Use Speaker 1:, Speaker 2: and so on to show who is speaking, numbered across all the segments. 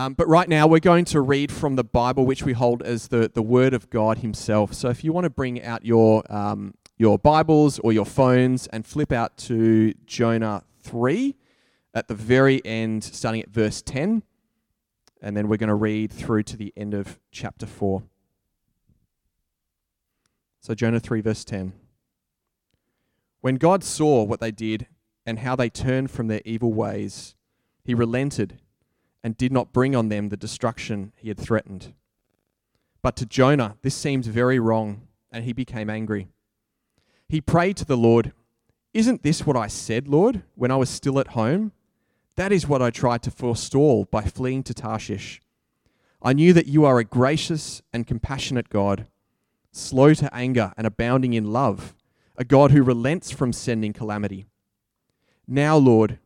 Speaker 1: Um, but right now, we're going to read from the Bible, which we hold as the, the Word of God Himself. So if you want to bring out your, um, your Bibles or your phones and flip out to Jonah 3 at the very end, starting at verse 10, and then we're going to read through to the end of chapter 4. So, Jonah 3, verse 10. When God saw what they did and how they turned from their evil ways, he relented and did not bring on them the destruction he had threatened. But to Jonah, this seemed very wrong, and he became angry. He prayed to the Lord, Isn't this what I said, Lord, when I was still at home? That is what I tried to forestall by fleeing to Tarshish. I knew that you are a gracious and compassionate God, slow to anger and abounding in love, a God who relents from sending calamity. Now, Lord,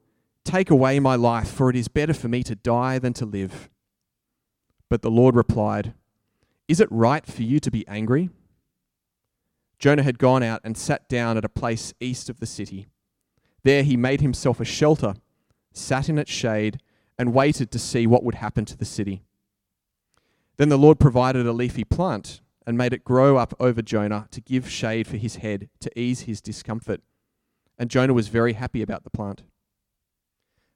Speaker 1: Take away my life, for it is better for me to die than to live. But the Lord replied, Is it right for you to be angry? Jonah had gone out and sat down at a place east of the city. There he made himself a shelter, sat in its shade, and waited to see what would happen to the city. Then the Lord provided a leafy plant and made it grow up over Jonah to give shade for his head to ease his discomfort. And Jonah was very happy about the plant.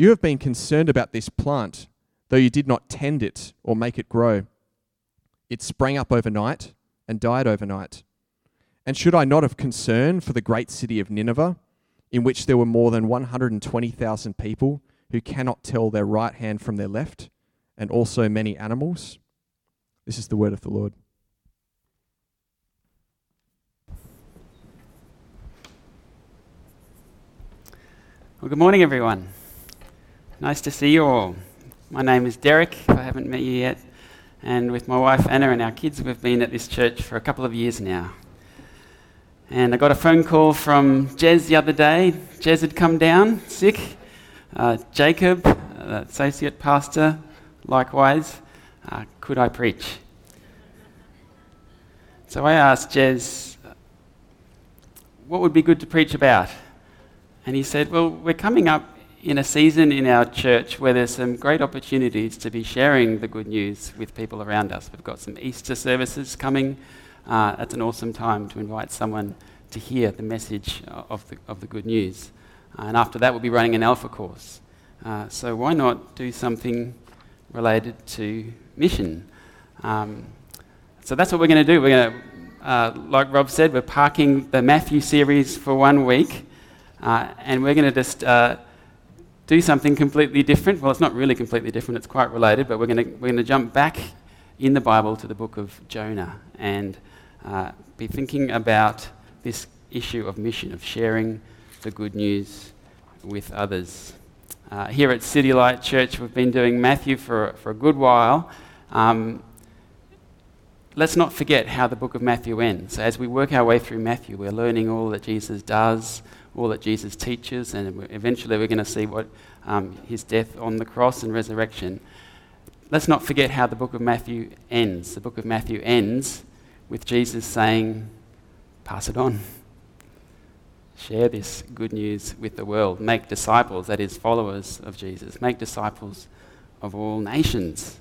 Speaker 1: you have been concerned about this plant, though you did not tend it or make it grow. It sprang up overnight and died overnight. And should I not have concern for the great city of Nineveh, in which there were more than 120,000 people who cannot tell their right hand from their left, and also many animals? This is the word of the Lord.
Speaker 2: Well, good morning, everyone. Nice to see you all. My name is Derek, if I haven't met you yet. And with my wife Anna and our kids, we've been at this church for a couple of years now. And I got a phone call from Jez the other day. Jez had come down sick. Uh, Jacob, uh, associate pastor, likewise, uh, could I preach? So I asked Jez, what would be good to preach about? And he said, Well, we're coming up in a season in our church where there's some great opportunities to be sharing the good news with people around us. We've got some Easter services coming. Uh, that's an awesome time to invite someone to hear the message of the, of the good news. And after that, we'll be running an Alpha course. Uh, so why not do something related to mission? Um, so that's what we're going to do. We're going to, uh, like Rob said, we're parking the Matthew series for one week, uh, and we're going to just uh, do something completely different. Well, it's not really completely different, it's quite related, but we're going to jump back in the Bible to the book of Jonah and uh, be thinking about this issue of mission, of sharing the good news with others. Uh, here at City Light Church, we've been doing Matthew for, for a good while. Um, let's not forget how the book of Matthew ends. As we work our way through Matthew, we're learning all that Jesus does, all that Jesus teaches, and eventually we're going to see what um, his death on the cross and resurrection. Let's not forget how the book of Matthew ends. The book of Matthew ends with Jesus saying, Pass it on. Share this good news with the world. Make disciples, that is, followers of Jesus. Make disciples of all nations.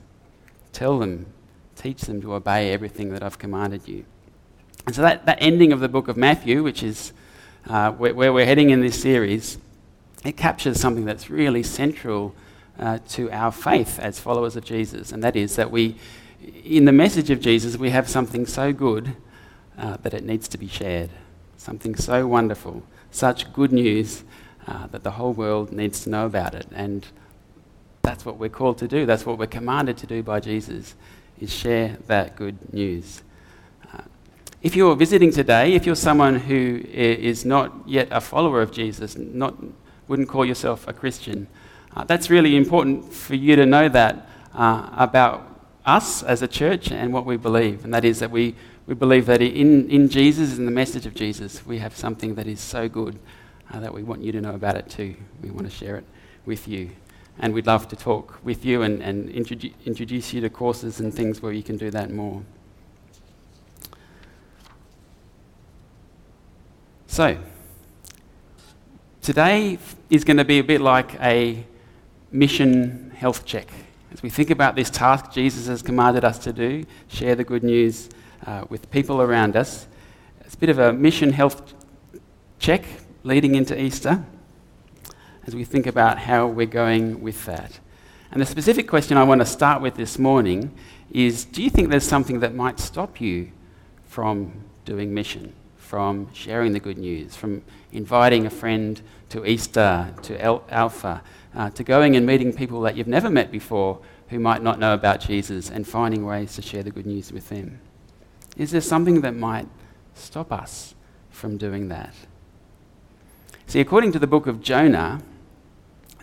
Speaker 2: Tell them, teach them to obey everything that I've commanded you. And so that, that ending of the book of Matthew, which is uh, where, where, we're heading in this series, it captures something that's really central uh, to our faith as followers of Jesus, and that is that we, in the message of Jesus, we have something so good uh, that it needs to be shared. Something so wonderful, such good news uh, that the whole world needs to know about it. And that's what we're called to do. That's what we're commanded to do by Jesus, is share that good news. If you're visiting today, if you're someone who is not yet a follower of Jesus, not, wouldn't call yourself a Christian, uh, that's really important for you to know that uh, about us as a church and what we believe, and that is that we, we believe that in, in Jesus and the message of Jesus, we have something that is so good uh, that we want you to know about it too. We want to share it with you. And we'd love to talk with you and, and introdu- introduce you to courses and things where you can do that more. So, today is going to be a bit like a mission health check. As we think about this task Jesus has commanded us to do, share the good news uh, with people around us, it's a bit of a mission health check leading into Easter as we think about how we're going with that. And the specific question I want to start with this morning is Do you think there's something that might stop you from doing mission, from sharing the good news, from inviting a friend to Easter, to Alpha, uh, to going and meeting people that you've never met before who might not know about Jesus and finding ways to share the good news with them? Is there something that might stop us from doing that? See, according to the book of Jonah,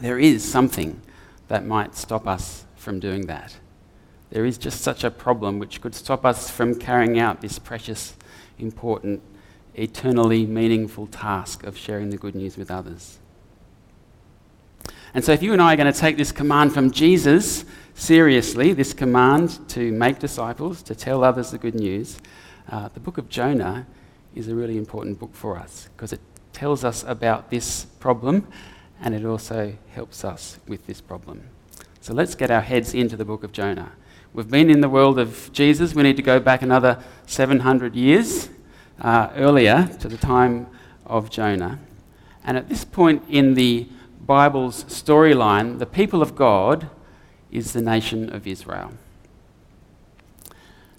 Speaker 2: there is something that might stop us from doing that. There is just such a problem which could stop us from carrying out this precious, important, eternally meaningful task of sharing the good news with others. And so, if you and I are going to take this command from Jesus seriously, this command to make disciples, to tell others the good news, uh, the book of Jonah is a really important book for us because it tells us about this problem and it also helps us with this problem. So let's get our heads into the book of Jonah. We've been in the world of Jesus. We need to go back another 700 years uh, earlier to the time of Jonah. And at this point in the Bible's storyline, the people of God is the nation of Israel.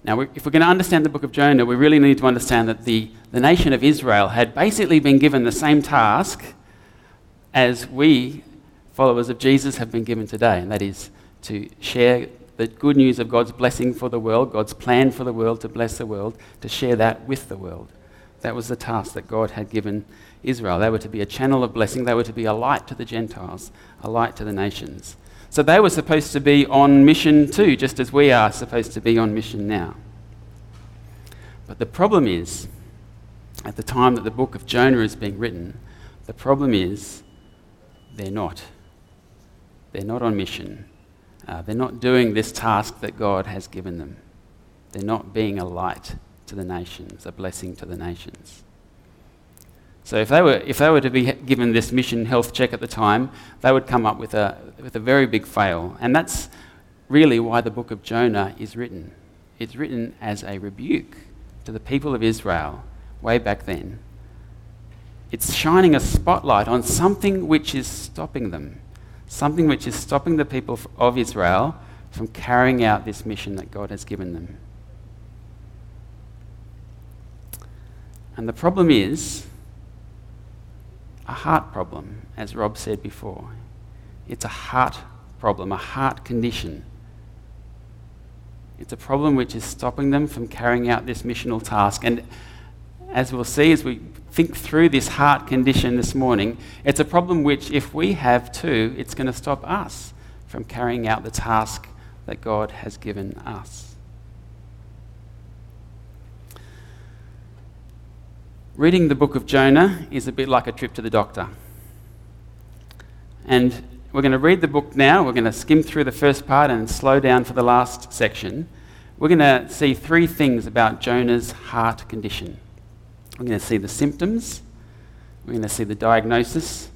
Speaker 2: Now, if we're going to understand the book of Jonah, we really need to understand that the, the nation of Israel had basically been given the same task as we, followers of Jesus, have been given today, and that is to share the good news of God's blessing for the world, God's plan for the world to bless the world, to share that with the world. That was the task that God had given Israel. They were to be a channel of blessing, they were to be a light to the Gentiles, a light to the nations. So they were supposed to be on mission too, just as we are supposed to be on mission now. But the problem is, at the time that the book of Jonah is being written, the problem is they're not. They're not on mission. Uh, they're not doing this task that God has given them. They're not being a light to the nations, a blessing to the nations. So if they were, if they were to be given this mission health check at the time, they would come up with a, with a very big fail. And that's really why the book of Jonah is written. It's written as a rebuke to the people of Israel way back then it's shining a spotlight on something which is stopping them, something which is stopping the people of Israel from carrying out this mission that God has given them. And the problem is a heart problem, as Rob said before. It's a heart problem, a heart condition. It's a problem which is stopping them from carrying out this missional task. And as we'll see as we think through this heart condition this morning, it's a problem which, if we have too, it's going to stop us from carrying out the task that God has given us. Reading the book of Jonah is a bit like a trip to the doctor. And we're going to read the book now. We're going to skim through the first part and slow down for the last section. We're going to see three things about Jonah's heart condition. We're going to see the symptoms, we're going to see the diagnosis,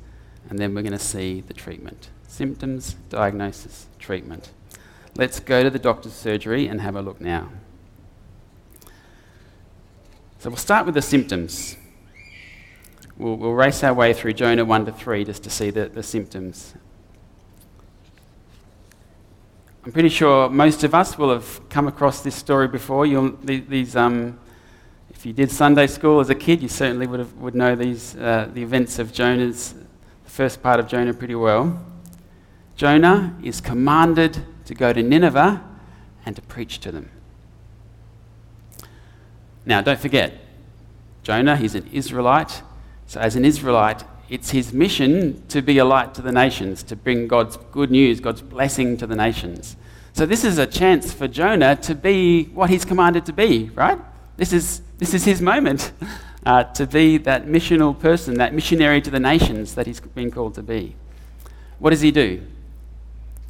Speaker 2: and then we're going to see the treatment. Symptoms, diagnosis, treatment. Let's go to the doctor's surgery and have a look now. So we'll start with the symptoms. We'll, we'll race our way through Jonah 1 to 3 just to see the, the symptoms. I'm pretty sure most of us will have come across this story before. You'll, these, um, if you did Sunday school as a kid, you certainly would, have, would know these, uh, the events of Jonah's, the first part of Jonah pretty well. Jonah is commanded to go to Nineveh and to preach to them. Now, don't forget, Jonah, he's an Israelite. So, as an Israelite, it's his mission to be a light to the nations, to bring God's good news, God's blessing to the nations. So, this is a chance for Jonah to be what he's commanded to be, right? This is, this is his moment uh, to be that missional person, that missionary to the nations that he's been called to be. What does he do?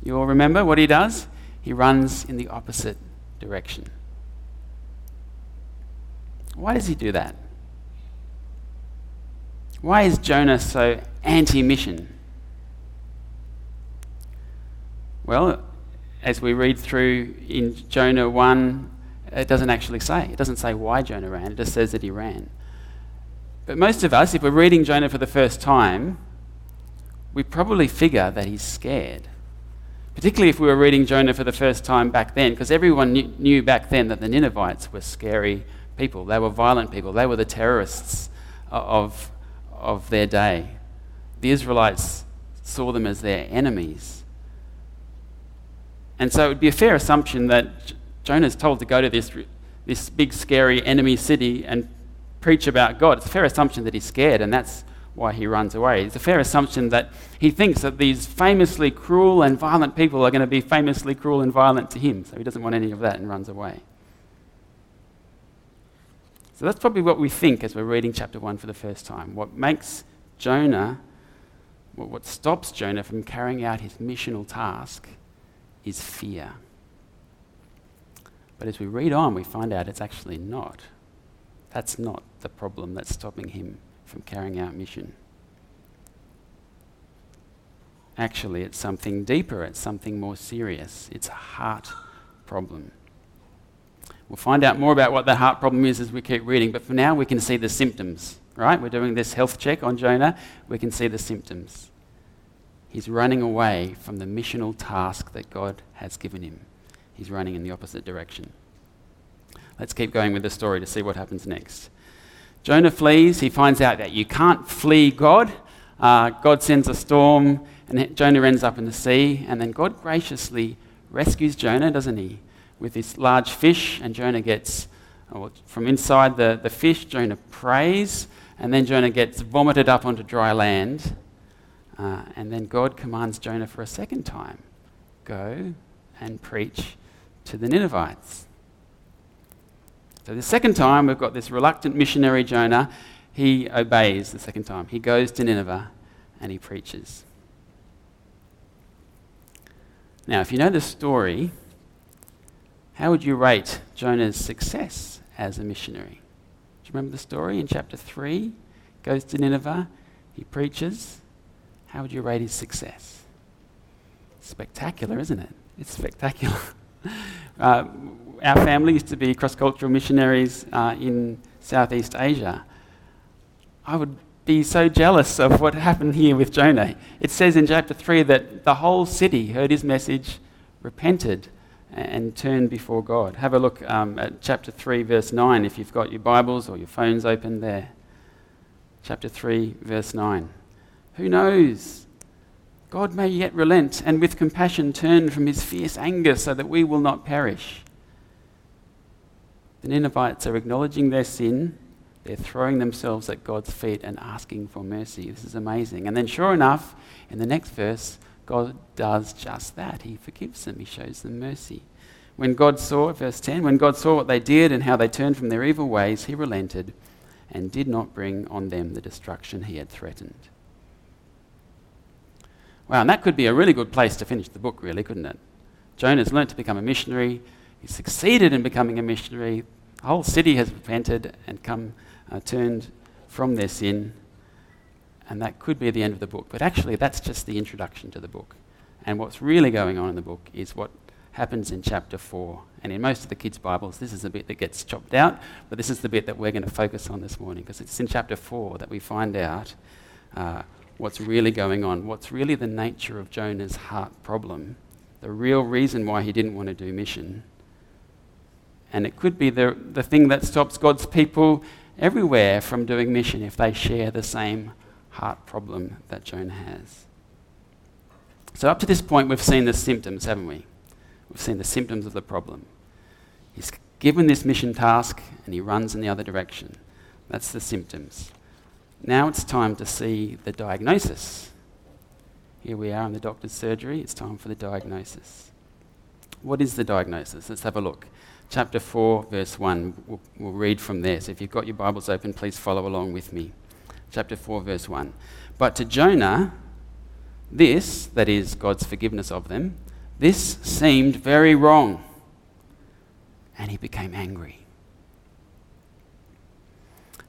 Speaker 2: You all remember what he does? He runs in the opposite direction. Why does he do that? Why is Jonah so anti mission? Well, as we read through in Jonah 1, it doesn't actually say. It doesn't say why Jonah ran, it just says that he ran. But most of us, if we're reading Jonah for the first time, we probably figure that he's scared. Particularly if we were reading Jonah for the first time back then, because everyone knew, back then that the Ninevites were scary people. They were violent people. They were the terrorists uh, of, of their day. The Israelites saw them as their enemies. And so it would be a fair assumption that Jonah is told to go to this, this big, scary enemy city and preach about God. It's a fair assumption that he's scared, and that's why he runs away. It's a fair assumption that he thinks that these famously cruel and violent people are going to be famously cruel and violent to him, so he doesn't want any of that and runs away. So that's probably what we think as we're reading chapter 1 for the first time. What makes Jonah, what stops Jonah from carrying out his missional task is fear. But as we read on, we find out it's actually not. That's not the problem that's stopping him from carrying out mission. Actually, it's something deeper, it's something more serious. It's a heart problem. We'll find out more about what the heart problem is as we keep reading, but for now we can see the symptoms, right? We're doing this health check on Jonah. We can see the symptoms. He's running away from the missional task that God has given him. He's running in the opposite direction. Let's keep going with the story to see what happens next. Jonah flees. He finds out that you can't flee God. Uh, God sends a storm, and Jonah ends up in the sea. And then God graciously rescues Jonah, doesn't he? with this large fish, and Jonah gets, well, from inside the, the fish, Jonah prays, and then Jonah gets vomited up onto dry land. Uh, and then God commands Jonah for a second time go and preach to the Ninevites. So, the second time, we've got this reluctant missionary Jonah. He obeys the second time. He goes to Nineveh and he preaches. Now, if you know the story, how would you rate Jonah's success as a missionary? Do you remember the story in chapter 3? Goes to Nineveh, he preaches. How would you rate his success? Spectacular, isn't it? It's spectacular. uh, our family used to be cross cultural missionaries uh, in Southeast Asia. I would be so jealous of what happened here with Jonah. It says in chapter 3 that the whole city heard his message, repented, and turned before God. Have a look um, at chapter 3, verse 9, if you've got your Bibles or your phones open there. Chapter 3, verse 9. Who knows? God may yet relent and with compassion turn from his fierce anger so that we will not perish. The Ninevites are acknowledging their sin. They're throwing themselves at God's feet and asking for mercy. This is amazing. And then, sure enough, in the next verse, God does just that. He forgives them, He shows them mercy. When God saw, verse 10, when God saw what they did and how they turned from their evil ways, He relented and did not bring on them the destruction He had threatened. Wow, and that could be a really good place to finish the book, really, couldn't it? Jonah's learnt to become a missionary. He succeeded in becoming a missionary. The whole city has repented and come uh, turned from their sin and that could be the end of the book. But actually, that's just the introduction to the book. And what's really going on in the book is what happens in chapter 4. And in most of the kids' Bibles, this is the bit that gets chopped out, but this is the bit that we're going to focus on this morning because it's in chapter 4 that we find out uh, what's really going on, what's really the nature of Jonah's heart problem, the real reason why he didn't want to do mission. And it could be the, the thing that stops God's people everywhere from doing mission if they share the same heart problem that Jonah has. So, up to this point, we've seen the symptoms, haven't we? We've seen the symptoms of the problem. He's given this mission task and he runs in the other direction. That's the symptoms. Now it's time to see the diagnosis. Here we are in the doctor's surgery. It's time for the diagnosis. What is the diagnosis? Let's have a look. Chapter 4, verse 1. We'll, we'll read from there. So if you've got your Bibles open, please follow along with me. Chapter 4, verse 1. But to Jonah, this, that is, God's forgiveness of them, this seemed very wrong. And he became angry.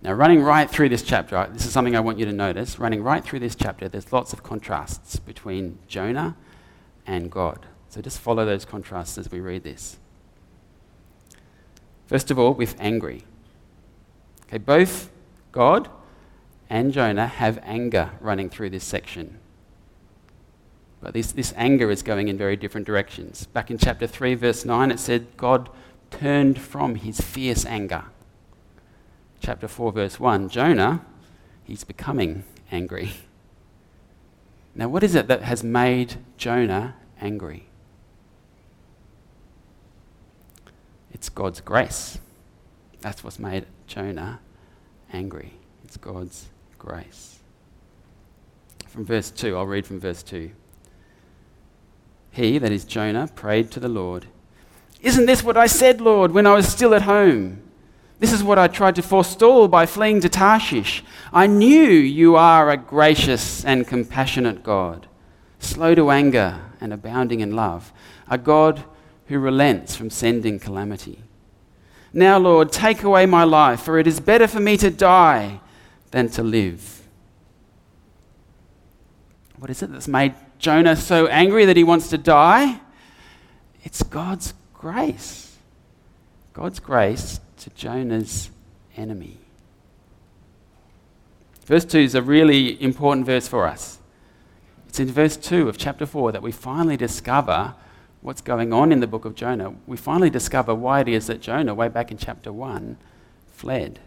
Speaker 2: Now, running right through this chapter, this is something I want you to notice. Running right through this chapter, there's lots of contrasts between Jonah and God. So just follow those contrasts as we read this. First of all, with angry. Okay, both God and Jonah have anger running through this section. But this, this anger is going in very different directions. Back in chapter 3, verse 9, it said God turned from his fierce anger chapter 4, verse 1, Jonah, he's becoming angry. Now, what is it that has made Jonah angry? It's God's grace. That's what's made Jonah angry. It's God's grace. From verse 2, I'll read from verse 2. He, that is Jonah, prayed to the Lord, Isn't this what I said, Lord, when I was still at home? This is what I tried to forestall by fleeing to Tarshish. I knew you are a gracious and compassionate God, slow to anger and abounding in love, a God who relents from sending calamity. Now, Lord, take away my life, for it is better for me to die than to live. What is it that's made Jonah so angry that he wants to die? It's God's grace. God's grace to Jonah's enemy. Verse 2 is a really important verse for us. It's in verse 2 of chapter 4 that we finally discover what's going on in the book of Jonah. We finally discover why it is that Jonah, way back in chapter 1, fled.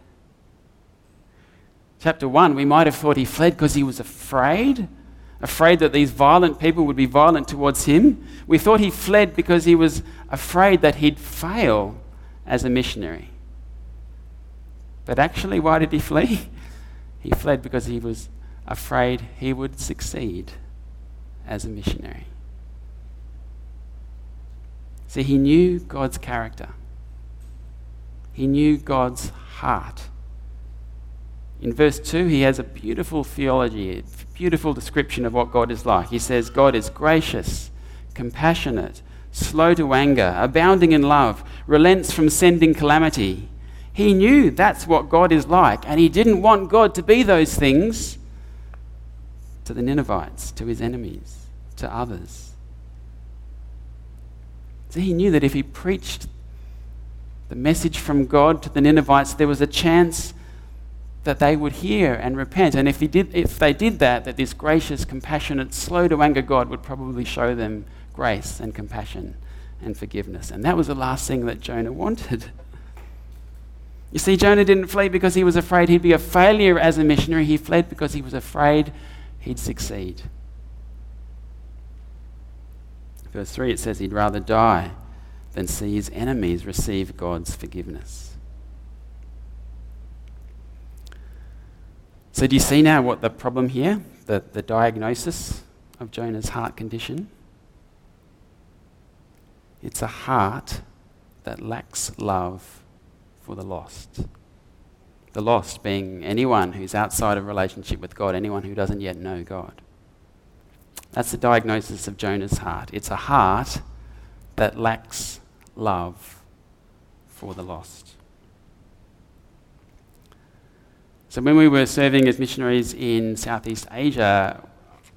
Speaker 2: Chapter 1, we might have thought he fled because he was afraid, afraid that these violent people would be violent towards him. We thought he fled because he was afraid that he'd fail as a missionary. But actually, why did he flee? He fled because he was afraid he would succeed as a missionary. See, he knew God's character, he knew God's heart. In verse 2, he has a beautiful theology, a beautiful description of what God is like. He says, God is gracious, compassionate, slow to anger, abounding in love, relents from sending calamity. He knew that's what God is like, and he didn't want God to be those things to the Ninevites, to his enemies, to others. So he knew that if he preached the message from God to the Ninevites, there was a chance that they would hear and repent. And if, he did, if they did that, that this gracious, compassionate, slow to anger God would probably show them grace and compassion and forgiveness. And that was the last thing that Jonah wanted. You see, Jonah didn't flee because he was afraid he'd be a failure as a missionary. He fled because he was afraid he'd succeed. Verse 3 it says he'd rather die than see his enemies receive God's forgiveness. So, do you see now what the problem here, the, the diagnosis of Jonah's heart condition? It's a heart that lacks love for the lost. The lost being anyone who's outside of relationship with God, anyone who doesn't yet know God. That's the diagnosis of Jonah's heart. It's a heart that lacks love for the lost. So, when we were serving as missionaries in Southeast Asia,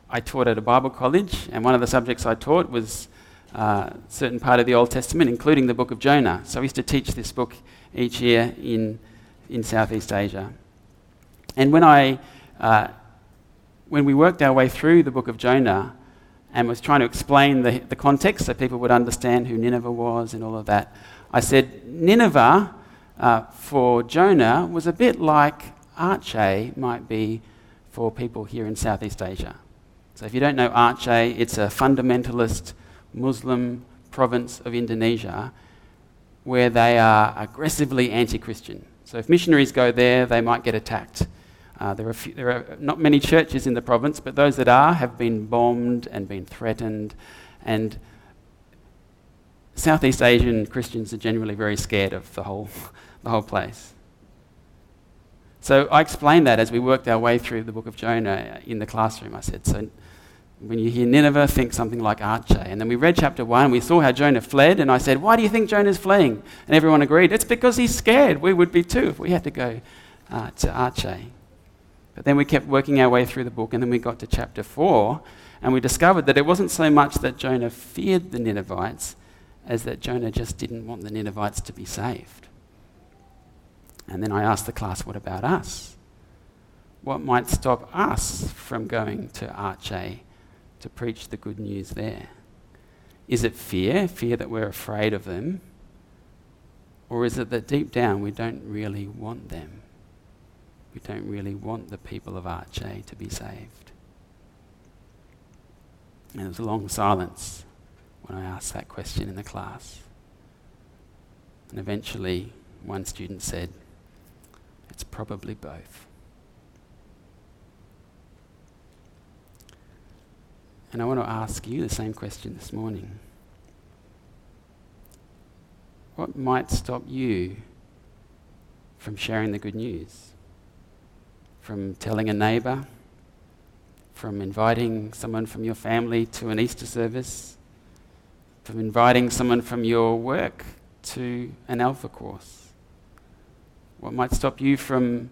Speaker 2: I taught at a Bible college, and one of the subjects I taught was uh, certain part of the Old Testament, including the book of Jonah. So I used to teach this book each year in, in Southeast Asia. And when, I, uh, when we worked our way through the book of Jonah and was trying to explain the, the context so people would understand who Nineveh was and all of that, I said Nineveh uh, for Jonah was a bit like Aceh might be for people here in Southeast Asia. So if you don't know Aceh, it's a fundamentalist Muslim province of Indonesia where they are aggressively anti Christian. So if missionaries go there, they might get attacked. Uh, there, are few, there, are not many churches in the province, but those that are have been bombed and been threatened. And Southeast Asian Christians are generally very scared of the whole, the whole place. So I explained that as we worked our way through the book of Jonah in the classroom. I said, So when you hear Nineveh, think something like Aceh. And then we read chapter 1, we saw how Jonah fled, and I said, Why do you think Jonah's fleeing? And everyone agreed, It's because he's scared. We would be too if we had to go uh, to Aceh. But then we kept working our way through the book, and then we got to chapter 4, and we discovered that it wasn't so much that Jonah feared the Ninevites as that Jonah just didn't want the Ninevites to be saved. And then I asked the class, what about us? What might stop us from going to Aceh to preach the good news there? Is it fear, fear that we're afraid of them? Or is it that deep down we don't really want them? We don't really want the people of Aceh to be saved. And there was a long silence when I asked that question in the class. And eventually, one student said, It's probably both. And I want to ask you the same question this morning. What might stop you from sharing the good news? From telling a neighbour? From inviting someone from your family to an Easter service? From inviting someone from your work to an Alpha course? What might stop you from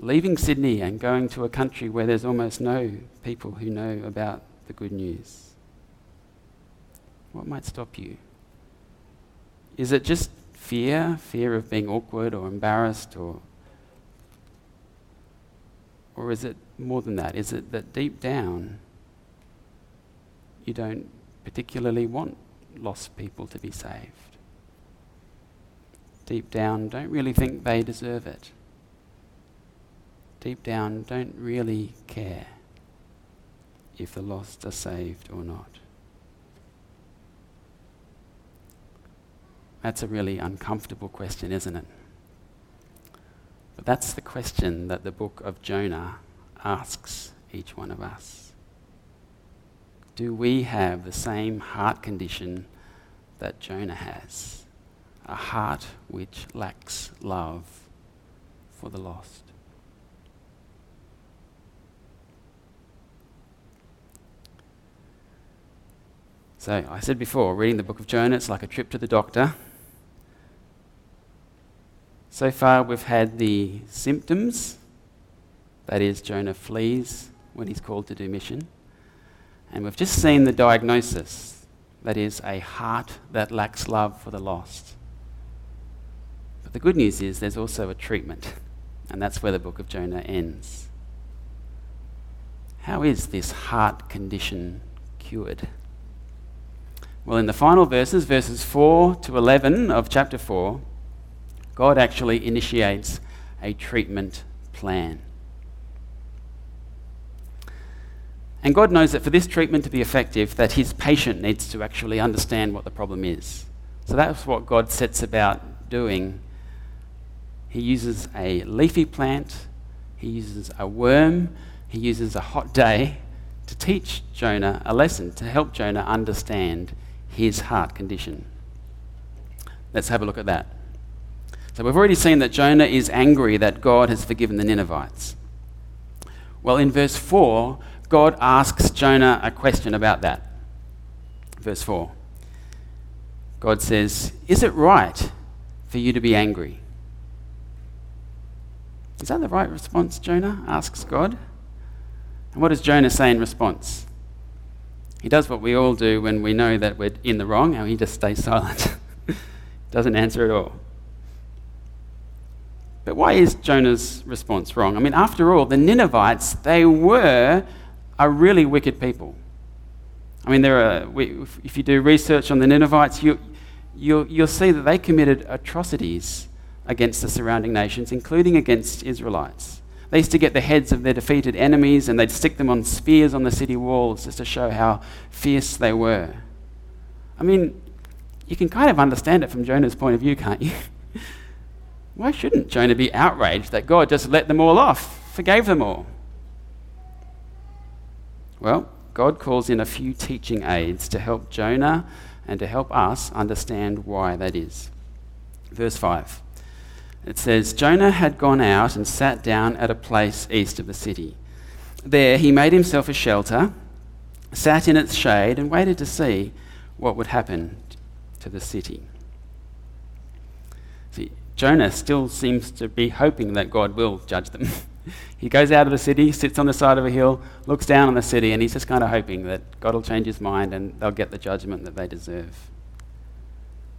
Speaker 2: leaving Sydney and going to a country where there's almost no people who know about the good news? What might stop you? Is it just fear, fear of being awkward or embarrassed or or is it more than that? Is it that deep down you don't particularly want lost people to be saved? Deep down, don't really think they deserve it deep down don't really care if the lost are saved or not. That's a really uncomfortable question, isn't it? But that's the question that the book of Jonah asks each one of us. Do we have the same heart condition that Jonah has? A heart which lacks love for the lost. So I said before, reading the book of Jonah, it's like a trip to the doctor. So far, we've had the symptoms that is, Jonah flees when he's called to do mission. And we've just seen the diagnosis that is, a heart that lacks love for the lost. But the good news is there's also a treatment, and that's where the book of Jonah ends. How is this heart condition cured? Well, in the final verses, verses 4 to 11 of chapter 4, God actually initiates a treatment plan. And God knows that for this treatment to be effective, that his patient needs to actually understand what the problem is. So that's what God sets about doing. He uses a leafy plant, he uses a worm, he uses a hot day to teach Jonah a lesson, to help Jonah understand his heart condition. Let's have a look at that. So we've already seen that Jonah is angry that God has forgiven the Ninevites. Well, in verse 4, God asks Jonah a question about that. Verse 4. God says, Is it right for you to be angry? Is that the right response, Jonah? asks God. And what does Jonah say in response? He does what we all do when we know that we're in the wrong, and he just stays silent. Doesn't answer at all. But why is Jonah's response wrong? I mean, after all, the Ninevites, they were a really wicked people. I mean, there are, if you do research on the Ninevites, you, you'll, you'll see that they committed atrocities against the surrounding nations, including against Israelites. They used to get the heads of their defeated enemies and they'd stick them on spears on the city walls just to show how fierce they were. I mean, you can kind of understand it from Jonah's point of view, can't you? Why shouldn't Jonah be outraged that God just let them all off, forgave them all? Well, God calls in a few teaching aids to help Jonah and to help us understand why that is. Verse 5. It says, Jonah had gone out and sat down at a place east of the city. There he made himself a shelter, sat in its shade, and waited to see what would happen to the city. See, Jonah still seems to be hoping that God will judge them. he goes out of the city, sits on the side of a hill, looks down on the city, and he's just kind of hoping that God will change his mind and they'll get the judgment that they deserve.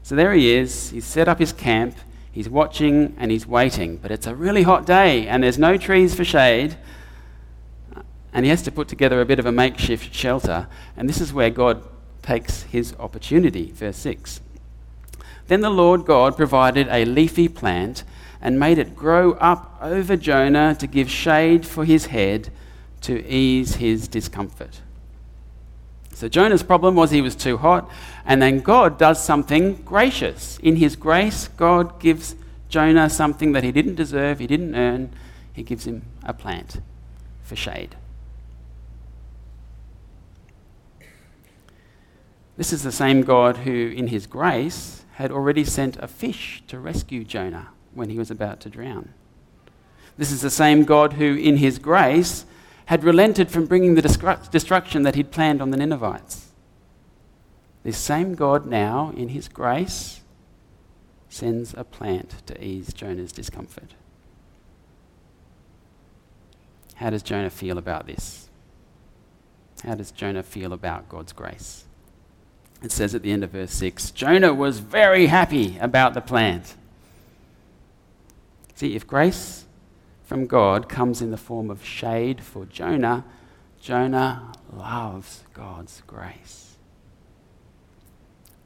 Speaker 2: So there he is. He's set up his camp. He's watching and he's waiting. But it's a really hot day and there's no trees for shade. And he has to put together a bit of a makeshift shelter. And this is where God takes his opportunity. Verse 6. Then the Lord God provided a leafy plant and made it grow up over Jonah to give shade for his head to ease his discomfort. So Jonah's problem was he was too hot, and then God does something gracious. In his grace, God gives Jonah something that he didn't deserve, he didn't earn. He gives him a plant for shade. This is the same God who, in his grace, had already sent a fish to rescue Jonah when he was about to drown. This is the same God who, in his grace, had relented from bringing the destruction that he'd planned on the Ninevites. This same God now, in his grace, sends a plant to ease Jonah's discomfort. How does Jonah feel about this? How does Jonah feel about God's grace? It says at the end of verse 6 Jonah was very happy about the plant. See, if grace from God comes in the form of shade for Jonah, Jonah loves God's grace.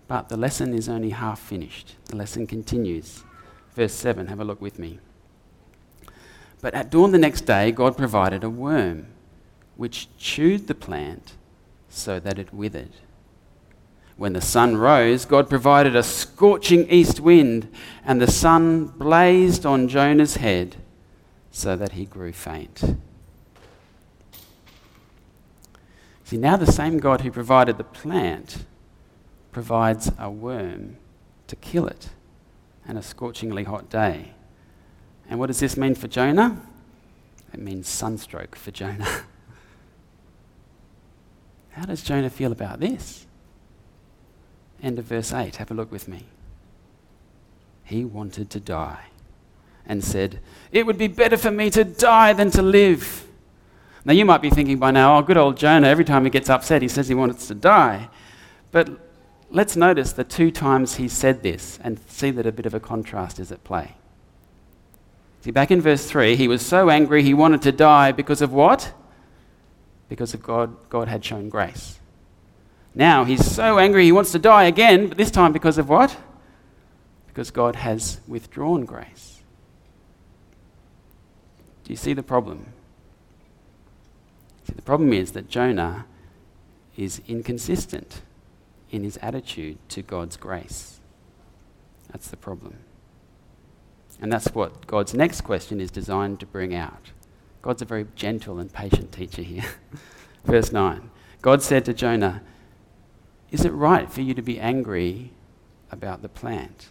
Speaker 2: But the lesson is only half finished. The lesson continues. Verse 7, have a look with me. But at dawn the next day, God provided a worm which chewed the plant so that it withered. When the sun rose, God provided a scorching east wind, and the sun blazed on Jonah's head so that he grew faint. See, now the same God who provided the plant provides a worm to kill it and a scorchingly hot day. And what does this mean for Jonah? It means sunstroke for Jonah. How does Jonah feel about this? End of verse 8. Have a look with me. He wanted to die and said, It would be better for me to die than to live. Now, you might be thinking by now, oh, good old Jonah, every time he gets upset, he says he wants to die. But let's notice the two times he said this and see that a bit of a contrast is at play. See, back in verse 3, he was so angry he wanted to die because of what? Because of God, God had shown grace. Now he's so angry he wants to die again, but this time because of what? Because God has withdrawn grace. Do you see the problem? See, the problem is that Jonah is inconsistent in his attitude to God's grace. That's the problem. And that's what God's next question is designed to bring out. God's a very gentle and patient teacher here. Verse 9 God said to Jonah, Is it right for you to be angry about the plant?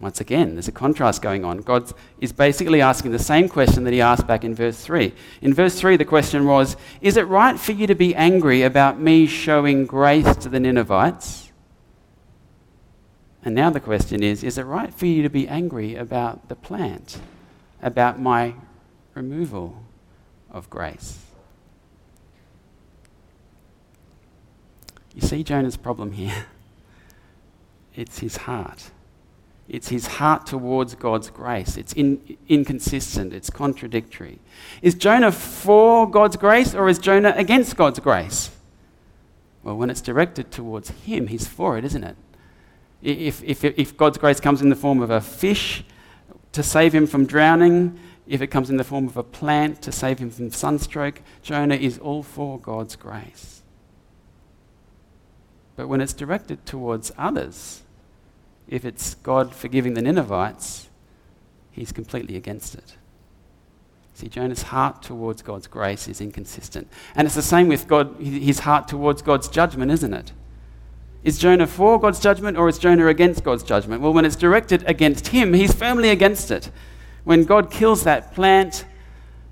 Speaker 2: Once again, there's a contrast going on. God is basically asking the same question that he asked back in verse 3. In verse 3, the question was Is it right for you to be angry about me showing grace to the Ninevites? And now the question is Is it right for you to be angry about the plant, about my removal of grace? You see Jonah's problem here? It's his heart. It's his heart towards God's grace. It's in, inconsistent, it's contradictory. Is Jonah for God's grace or is Jonah against God's grace? Well, when it's directed towards him, he's for it, isn't it? If, if, if God's grace comes in the form of a fish to save him from drowning, if it comes in the form of a plant to save him from sunstroke, Jonah is all for God's grace. But when it's directed towards others, if it's God forgiving the Ninevites, he's completely against it. See, Jonah's heart towards God's grace is inconsistent. And it's the same with God, his heart towards God's judgment, isn't it? Is Jonah for God's judgment or is Jonah against God's judgment? Well, when it's directed against him, he's firmly against it. When God kills that plant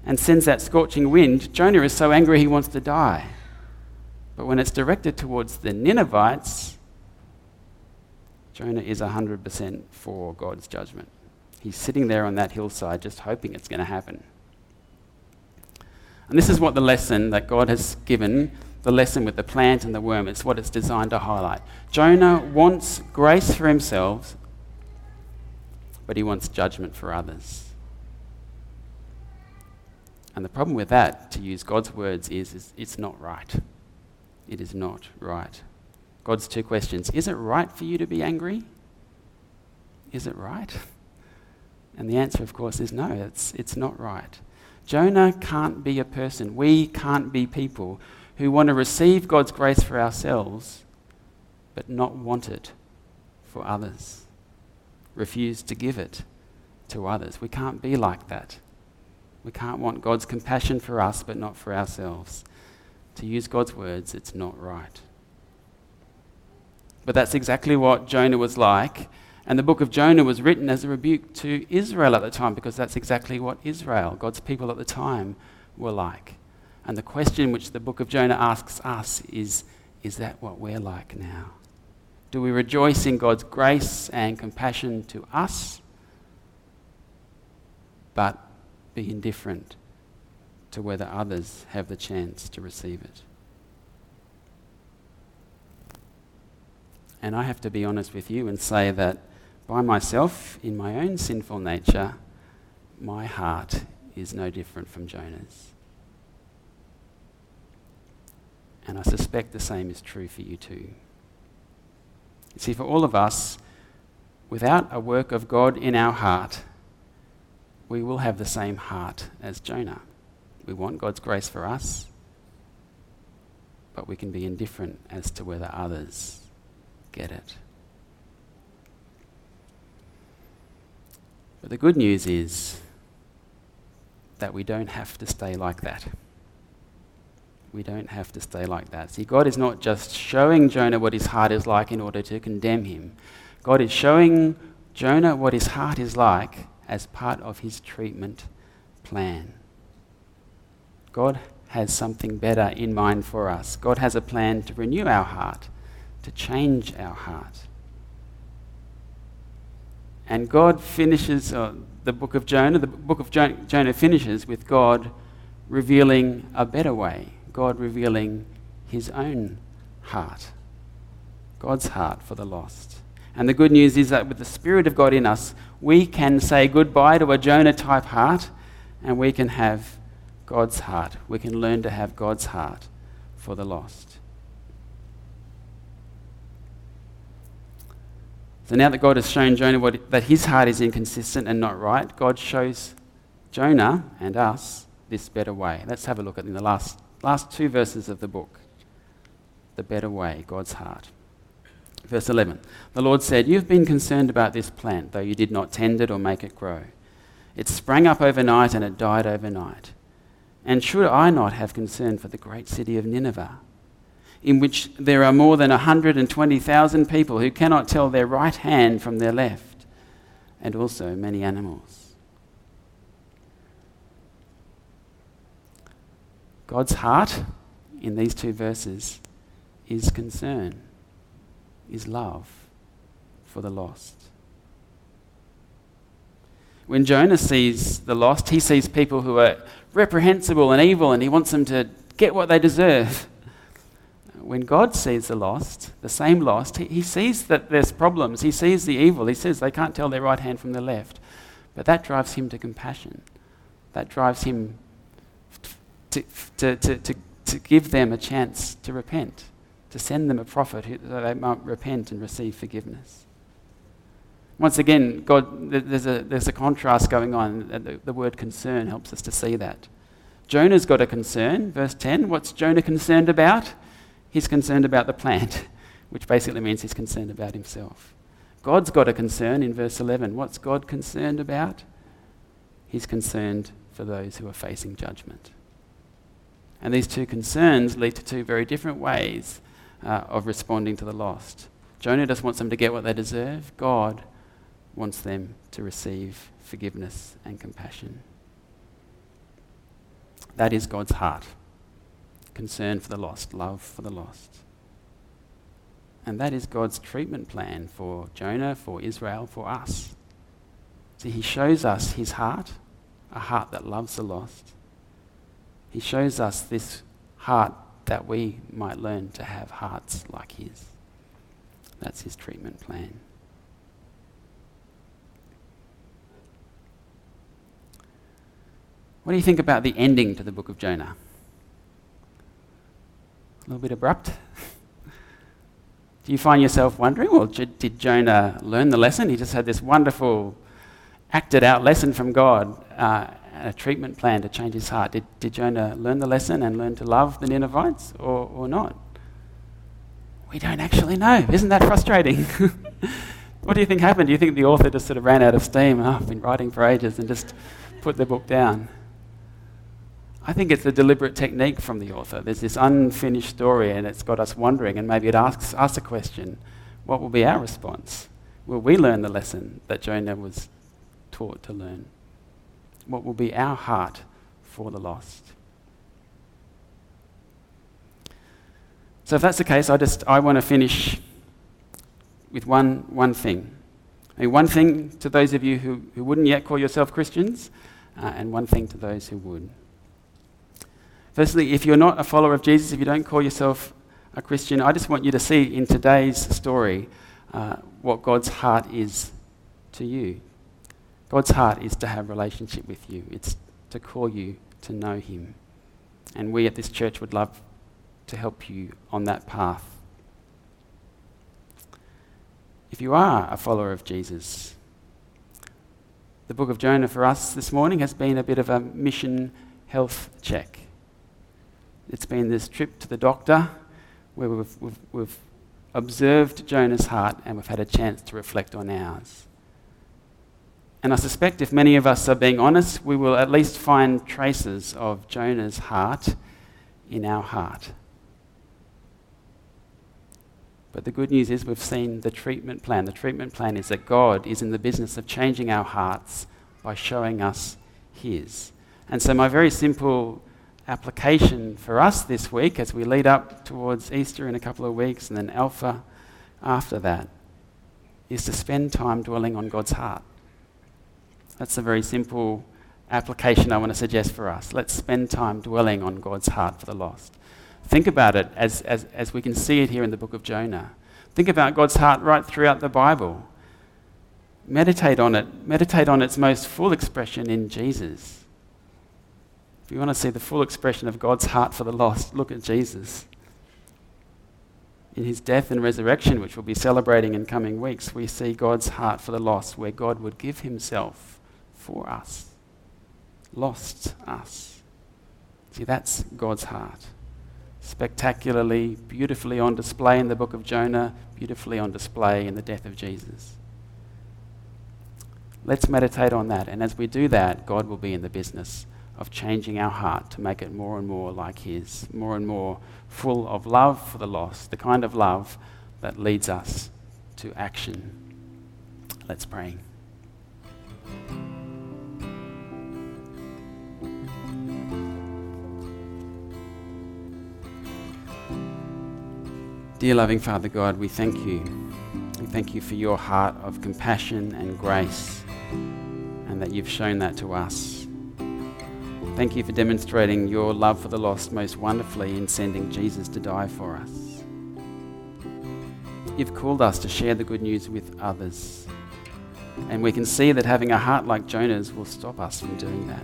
Speaker 2: and sends that scorching wind, Jonah is so angry he wants to die. But when it's directed towards the Ninevites, Jonah is 100% for God's judgment. He's sitting there on that hillside just hoping it's going to happen. And this is what the lesson that God has given the lesson with the plant and the worm. It's what it's designed to highlight. Jonah wants grace for himself, but he wants judgment for others. And the problem with that, to use God's words, is, is it's not right. It is not right. God's two questions Is it right for you to be angry? Is it right? And the answer, of course, is no, it's, it's not right. Jonah can't be a person. We can't be people who want to receive God's grace for ourselves, but not want it for others. Refuse to give it to others. We can't be like that. We can't want God's compassion for us, but not for ourselves. To use God's words, it's not right. But that's exactly what Jonah was like. And the book of Jonah was written as a rebuke to Israel at the time because that's exactly what Israel, God's people at the time, were like. And the question which the book of Jonah asks us is is that what we're like now? Do we rejoice in God's grace and compassion to us, but be indifferent to whether others have the chance to receive it? And I have to be honest with you and say that by myself, in my own sinful nature, my heart is no different from Jonah's. And I suspect the same is true for you too. See, for all of us, without a work of God in our heart, we will have the same heart as Jonah. We want God's grace for us, but we can be indifferent as to whether others get it. But the good news is that we don't have to stay like that. We don't have to stay like that. See, God is not just showing Jonah what his heart is like in order to condemn him. God is showing Jonah what his heart is like as part of his treatment plan. God has something better in mind for us. God has a plan to renew our heart, to change our heart. And God finishes uh, the book of Jonah, the book of Jonah finishes with God revealing a better way, God revealing his own heart, God's heart for the lost. And the good news is that with the Spirit of God in us, we can say goodbye to a Jonah type heart and we can have God's heart. We can learn to have God's heart for the lost. So now that God has shown Jonah what, that his heart is inconsistent and not right, God shows Jonah and us this better way. Let's have a look at the last, last two verses of the book. The better way, God's heart. Verse 11 The Lord said, You've been concerned about this plant, though you did not tend it or make it grow. It sprang up overnight and it died overnight. And should I not have concern for the great city of Nineveh? In which there are more than 120,000 people who cannot tell their right hand from their left, and also many animals. God's heart in these two verses is concern, is love for the lost. When Jonah sees the lost, he sees people who are reprehensible and evil, and he wants them to get what they deserve when God sees the lost, the same lost, he, he sees that there's problems. He sees the evil. He says they can't tell their right hand from their left. But that drives him to compassion. That drives him to, to, to, to, to give them a chance to repent, to send them a prophet who, so they might repent and receive forgiveness. Once again, God, there's a, there's a contrast going on. The, the word concern helps us to see that. Jonah's got a concern. Verse 10 what's Jonah concerned about? He's concerned about the plant, which basically means he's concerned about himself. God's got a concern in verse 11. What's God concerned about? He's concerned for those who are facing judgment. And these two concerns lead to two very different ways uh, of responding to the lost. Jonah just wants them to get what they deserve. God wants them to receive forgiveness and compassion. That is God's heart concern for the lost, love for the lost. And that is God's treatment plan for Jonah, for Israel, for us. See, He shows us His heart, a heart that loves the lost. He shows us this heart that we might learn to have hearts like His. That's His treatment plan. What do you think about the ending to the book of Jonah? A little bit abrupt? do you find yourself wondering, well, did Jonah learn the lesson? He just had this wonderful, acted out lesson from God, uh, a treatment plan to change his heart. Did, did Jonah learn the lesson and learn to love the Ninevites or, or not? We don't actually know. Isn't that frustrating? what do you think happened? Do you think the author just sort of ran out of steam? Oh, I've been writing for ages and just put the book down. I think it's a deliberate technique from the author. There's this unfinished story and it's got us wondering, and maybe it asks us a question what will be our response? Will we learn the lesson that Jonah was taught to learn? What will be our heart for the lost? So if that's the case, I just I want to finish with one, one thing. I mean, one thing to those of you who, who wouldn't yet call yourself Christians, uh, and one thing to those who would. Firstly, if you're not a follower of Jesus, if you don't call yourself a Christian, I just want you to see in today's story uh, what God's heart is to you. God's heart is to have relationship with you. It's to call you to know him. And we at this church would love to help you on that path. If you are a follower of Jesus, the book of Jonah for us this morning has been a bit of a mission health check. It's been this trip to the doctor where we've, we've, we've observed Jonah's heart and we've had a chance to reflect on ours. And I suspect if many of us are being honest, we will at least find traces of Jonah's heart in our heart. But the good news is we've seen the treatment plan. The treatment plan is that God is in the business of changing our hearts by showing us His. And so, my very simple application for us this week as we lead up towards Easter in a couple of weeks and then Alpha after that is to spend time dwelling on God's heart. That's a very simple application I want to suggest for us. Let's spend time dwelling on God's heart for the lost. Think about it as, as, as we can see it here in the book of Jonah. Think about God's heart right throughout the Bible. Meditate on it. Meditate on its most full expression in Jesus. If you want to see the full expression of God's heart for the lost, look at Jesus. In his death and resurrection, which we'll be celebrating in coming weeks, we see God's heart for the lost, where God would give himself for us, lost us. See, that's God's heart. Spectacularly, beautifully on display in the book of Jonah, beautifully on display in the death of Jesus. Let's meditate on that, and as we do that, God will be in the business of changing our heart to make it more and more like His, more and more full of love for the lost, the kind of love that leads us to action. Let's pray. Dear loving Father God, we thank you. We thank you for your heart of compassion and grace, and that you've shown that to us. Thank you for demonstrating your love for the lost most wonderfully in sending Jesus to die for us. You've called us to share the good news with others. And we can see that having a heart like Jonah's will stop us from doing that.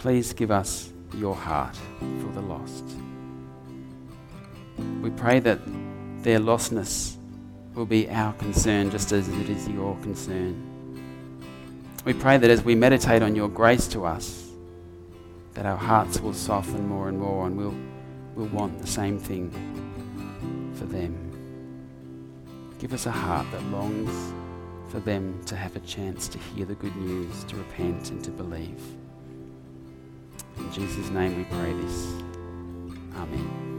Speaker 2: Please give us your heart for the lost. We pray that their lostness will be our concern just as it is your concern. We pray that as we meditate on your grace to us, that our hearts will soften more and more and we'll, we'll want the same thing for them. Give us a heart that longs for them to have a chance to hear the good news, to repent and to believe. In Jesus' name we pray this. Amen.